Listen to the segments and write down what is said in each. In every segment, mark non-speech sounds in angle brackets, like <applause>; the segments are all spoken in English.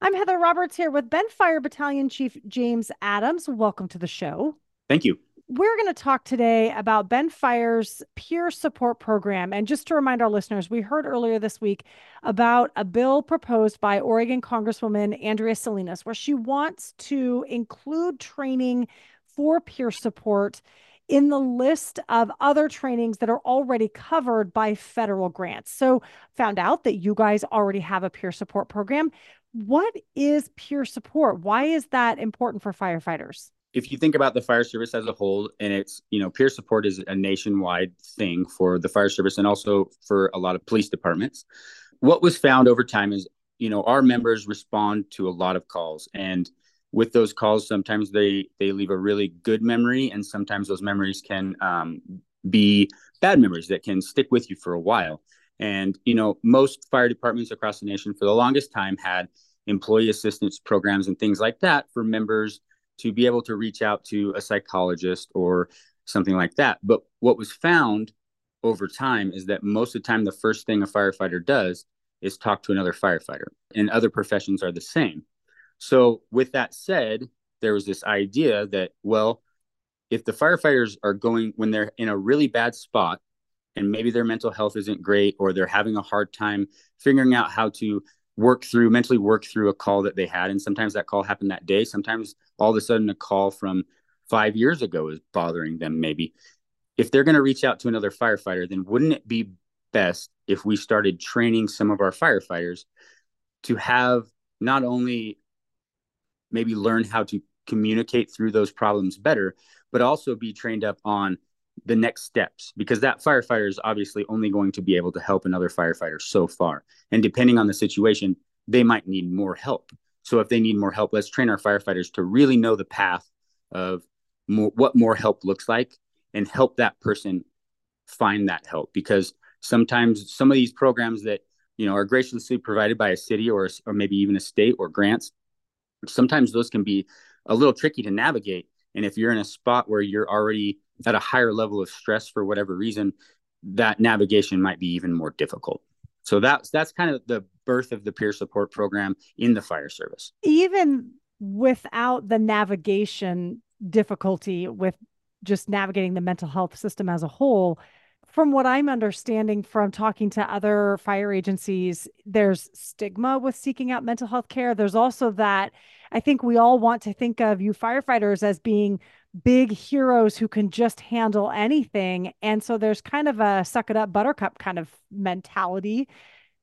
I'm Heather Roberts here with Bend Fire Battalion Chief James Adams. Welcome to the show. Thank you. We're going to talk today about Bend Fire's peer support program. And just to remind our listeners, we heard earlier this week about a bill proposed by Oregon Congresswoman Andrea Salinas, where she wants to include training for peer support in the list of other trainings that are already covered by federal grants. So, found out that you guys already have a peer support program. What is peer support? Why is that important for firefighters? If you think about the fire service as a whole, and it's, you know, peer support is a nationwide thing for the fire service and also for a lot of police departments. What was found over time is, you know, our members respond to a lot of calls and with those calls sometimes they they leave a really good memory and sometimes those memories can um, be bad memories that can stick with you for a while and you know most fire departments across the nation for the longest time had employee assistance programs and things like that for members to be able to reach out to a psychologist or something like that. But what was found over time is that most of the time, the first thing a firefighter does is talk to another firefighter, and other professions are the same. So, with that said, there was this idea that, well, if the firefighters are going when they're in a really bad spot and maybe their mental health isn't great or they're having a hard time figuring out how to work through mentally work through a call that they had. And sometimes that call happened that day. Sometimes all of a sudden a call from five years ago is bothering them maybe. If they're going to reach out to another firefighter then wouldn't it be best if we started training some of our firefighters to have not only maybe learn how to communicate through those problems better but also be trained up on the next steps because that firefighter is obviously only going to be able to help another firefighter so far. And depending on the situation, they might need more help. So if they need more help, let's train our firefighters to really know the path of more, what more help looks like and help that person find that help because sometimes some of these programs that you know are graciously provided by a city or or maybe even a state or grants sometimes those can be a little tricky to navigate and if you're in a spot where you're already at a higher level of stress for whatever reason, that navigation might be even more difficult. So that's that's kind of the birth of the peer support program in the fire service. Even without the navigation difficulty with just navigating the mental health system as a whole, from what I'm understanding from talking to other fire agencies, there's stigma with seeking out mental health care. There's also that I think we all want to think of you firefighters as being big heroes who can just handle anything. And so there's kind of a suck it up buttercup kind of mentality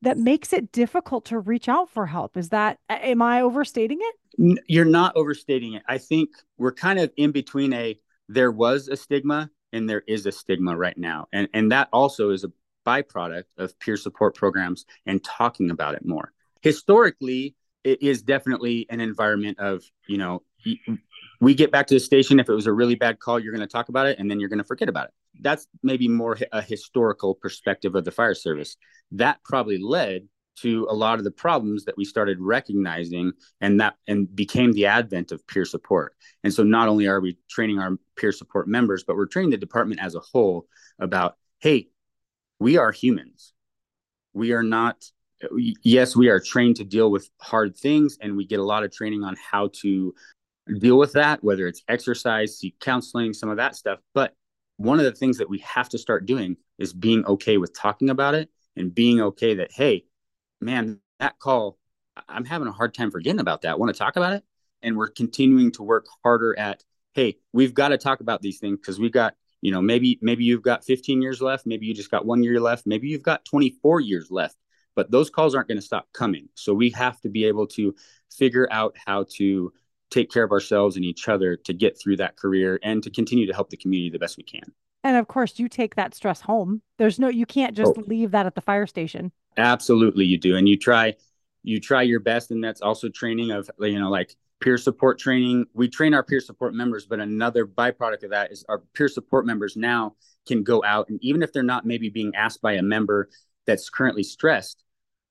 that makes it difficult to reach out for help. Is that, am I overstating it? You're not overstating it. I think we're kind of in between a, there was a stigma and there is a stigma right now. And, and that also is a byproduct of peer support programs and talking about it more. Historically, it is definitely an environment of, you know, we get back to the station if it was a really bad call you're going to talk about it and then you're going to forget about it that's maybe more a historical perspective of the fire service that probably led to a lot of the problems that we started recognizing and that and became the advent of peer support and so not only are we training our peer support members but we're training the department as a whole about hey we are humans we are not yes we are trained to deal with hard things and we get a lot of training on how to deal with that, whether it's exercise, seek counseling, some of that stuff. But one of the things that we have to start doing is being okay with talking about it and being okay that, hey, man, that call, I'm having a hard time forgetting about that. Want to talk about it? And we're continuing to work harder at, hey, we've got to talk about these things because we've got, you know, maybe maybe you've got 15 years left, maybe you just got one year left, maybe you've got 24 years left, but those calls aren't going to stop coming. So we have to be able to figure out how to take care of ourselves and each other to get through that career and to continue to help the community the best we can. And of course, you take that stress home. There's no, you can't just oh. leave that at the fire station. Absolutely, you do. And you try, you try your best. And that's also training of, you know, like peer support training. We train our peer support members, but another byproduct of that is our peer support members now can go out and even if they're not maybe being asked by a member that's currently stressed,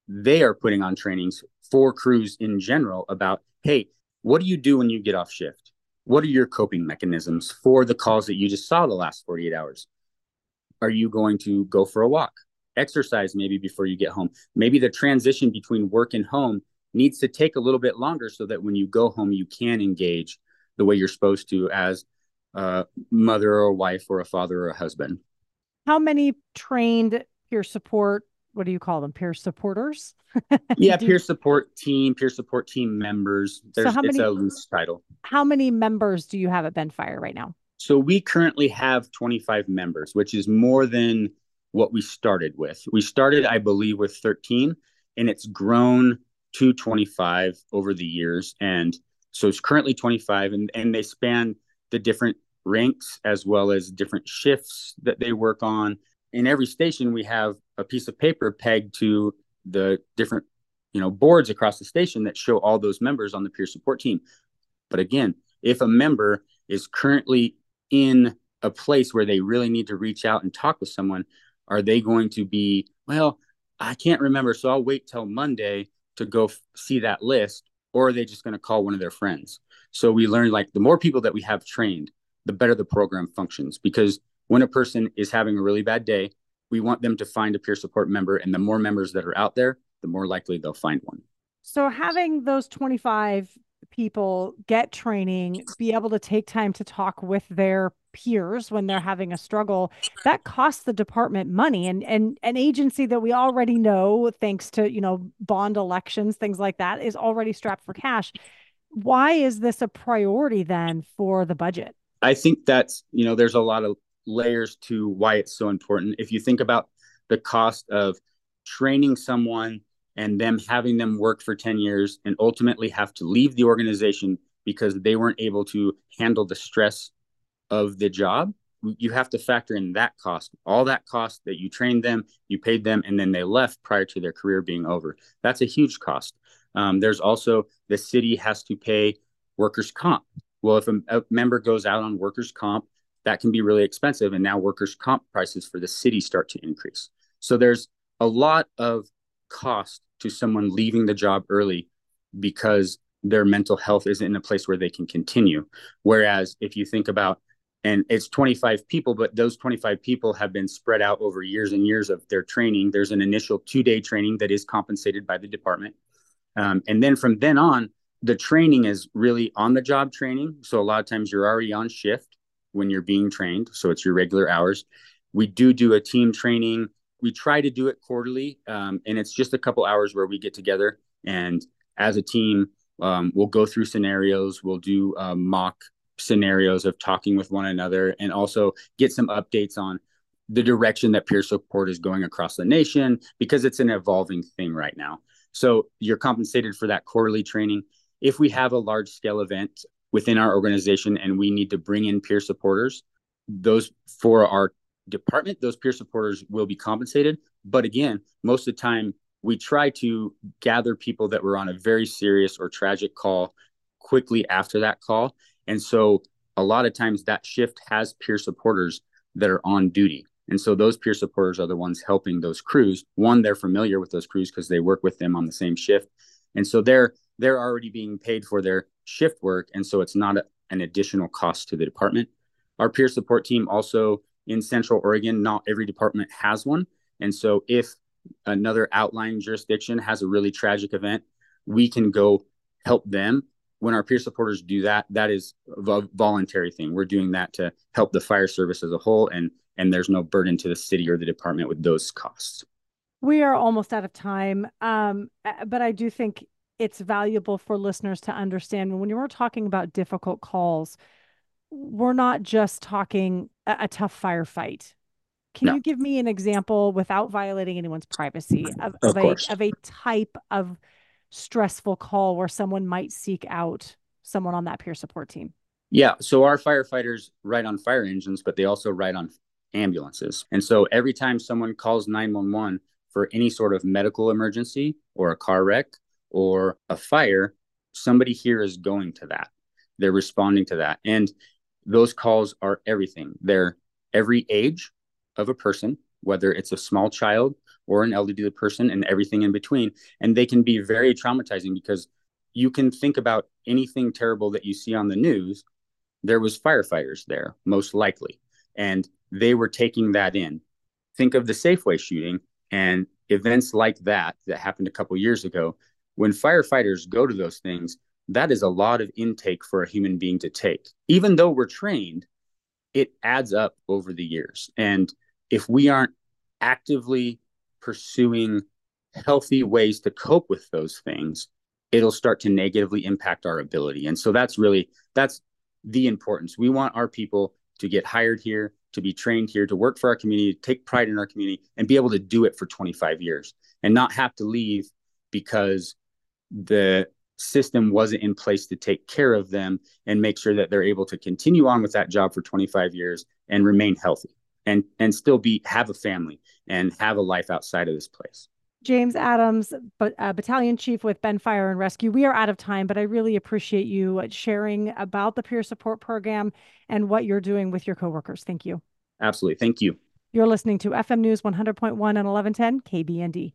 they are putting on trainings for crews in general about, hey, what do you do when you get off shift? What are your coping mechanisms for the calls that you just saw the last 48 hours? Are you going to go for a walk? Exercise maybe before you get home. Maybe the transition between work and home needs to take a little bit longer so that when you go home, you can engage the way you're supposed to as a mother or a wife or a father or a husband. How many trained peer support? What do you call them? Peer supporters? <laughs> yeah, peer support team, peer support team members. There's, so how many, it's a loose title. How many members do you have at Bend Fire right now? So we currently have 25 members, which is more than what we started with. We started, I believe, with 13, and it's grown to 25 over the years. And so it's currently 25, and, and they span the different ranks as well as different shifts that they work on. In every station, we have a piece of paper pegged to the different you know boards across the station that show all those members on the peer support team. But again, if a member is currently in a place where they really need to reach out and talk with someone, are they going to be, well, I can't remember, so I'll wait till Monday to go f- see that list, or are they just going to call one of their friends? So we learned like the more people that we have trained, the better the program functions. Because when a person is having a really bad day, we want them to find a peer support member. And the more members that are out there, the more likely they'll find one. So having those 25 people get training, be able to take time to talk with their peers when they're having a struggle, that costs the department money and and an agency that we already know thanks to, you know, bond elections, things like that is already strapped for cash. Why is this a priority then for the budget? I think that's, you know, there's a lot of layers to why it's so important. If you think about the cost of training someone and them having them work for 10 years and ultimately have to leave the organization because they weren't able to handle the stress of the job you have to factor in that cost all that cost that you trained them you paid them and then they left prior to their career being over. That's a huge cost. Um, there's also the city has to pay workers comp. Well if a, a member goes out on workers comp that can be really expensive and now workers comp prices for the city start to increase so there's a lot of cost to someone leaving the job early because their mental health isn't in a place where they can continue. Whereas if you think about, and it's 25 people, but those 25 people have been spread out over years and years of their training. There's an initial two day training that is compensated by the department. Um, and then from then on, the training is really on the job training. So a lot of times you're already on shift when you're being trained. So it's your regular hours. We do do a team training we try to do it quarterly, um, and it's just a couple hours where we get together and as a team, um, we'll go through scenarios. We'll do um, mock scenarios of talking with one another, and also get some updates on the direction that peer support is going across the nation because it's an evolving thing right now. So you're compensated for that quarterly training. If we have a large scale event within our organization and we need to bring in peer supporters, those for our department, those peer supporters will be compensated. But again, most of the time, we try to gather people that were on a very serious or tragic call quickly after that call. And so a lot of times that shift has peer supporters that are on duty. And so those peer supporters are the ones helping those crews. One, they're familiar with those crews because they work with them on the same shift. And so they're they're already being paid for their shift work. And so it's not a, an additional cost to the department. Our peer support team also in Central Oregon, not every department has one. And so if another outlying jurisdiction has a really tragic event, we can go help them. When our peer supporters do that, that is a voluntary thing. We're doing that to help the fire service as a whole, and and there's no burden to the city or the department with those costs. We are almost out of time, um, but I do think it's valuable for listeners to understand when we're talking about difficult calls we're not just talking a, a tough firefight. Can no. you give me an example without violating anyone's privacy of, of, of a, of a type of stressful call where someone might seek out someone on that peer support team? Yeah. So our firefighters ride on fire engines, but they also ride on ambulances. And so every time someone calls 911 for any sort of medical emergency or a car wreck or a fire, somebody here is going to that. They're responding to that. And those calls are everything. They're every age of a person, whether it's a small child or an elderly person and everything in between. And they can be very traumatizing because you can think about anything terrible that you see on the news. There was firefighters there, most likely, and they were taking that in. Think of the Safeway shooting and events like that that happened a couple years ago. When firefighters go to those things, that is a lot of intake for a human being to take. Even though we're trained, it adds up over the years. And if we aren't actively pursuing healthy ways to cope with those things, it'll start to negatively impact our ability. And so that's really that's the importance. We want our people to get hired here, to be trained here, to work for our community, take pride in our community, and be able to do it for 25 years and not have to leave because the system wasn't in place to take care of them and make sure that they're able to continue on with that job for 25 years and remain healthy and and still be have a family and have a life outside of this place. James Adams, but uh, battalion chief with Bend Fire and Rescue. We are out of time, but I really appreciate you sharing about the peer support program and what you're doing with your coworkers. Thank you. Absolutely. Thank you. You're listening to FM News 100.1 and 1110 KBND.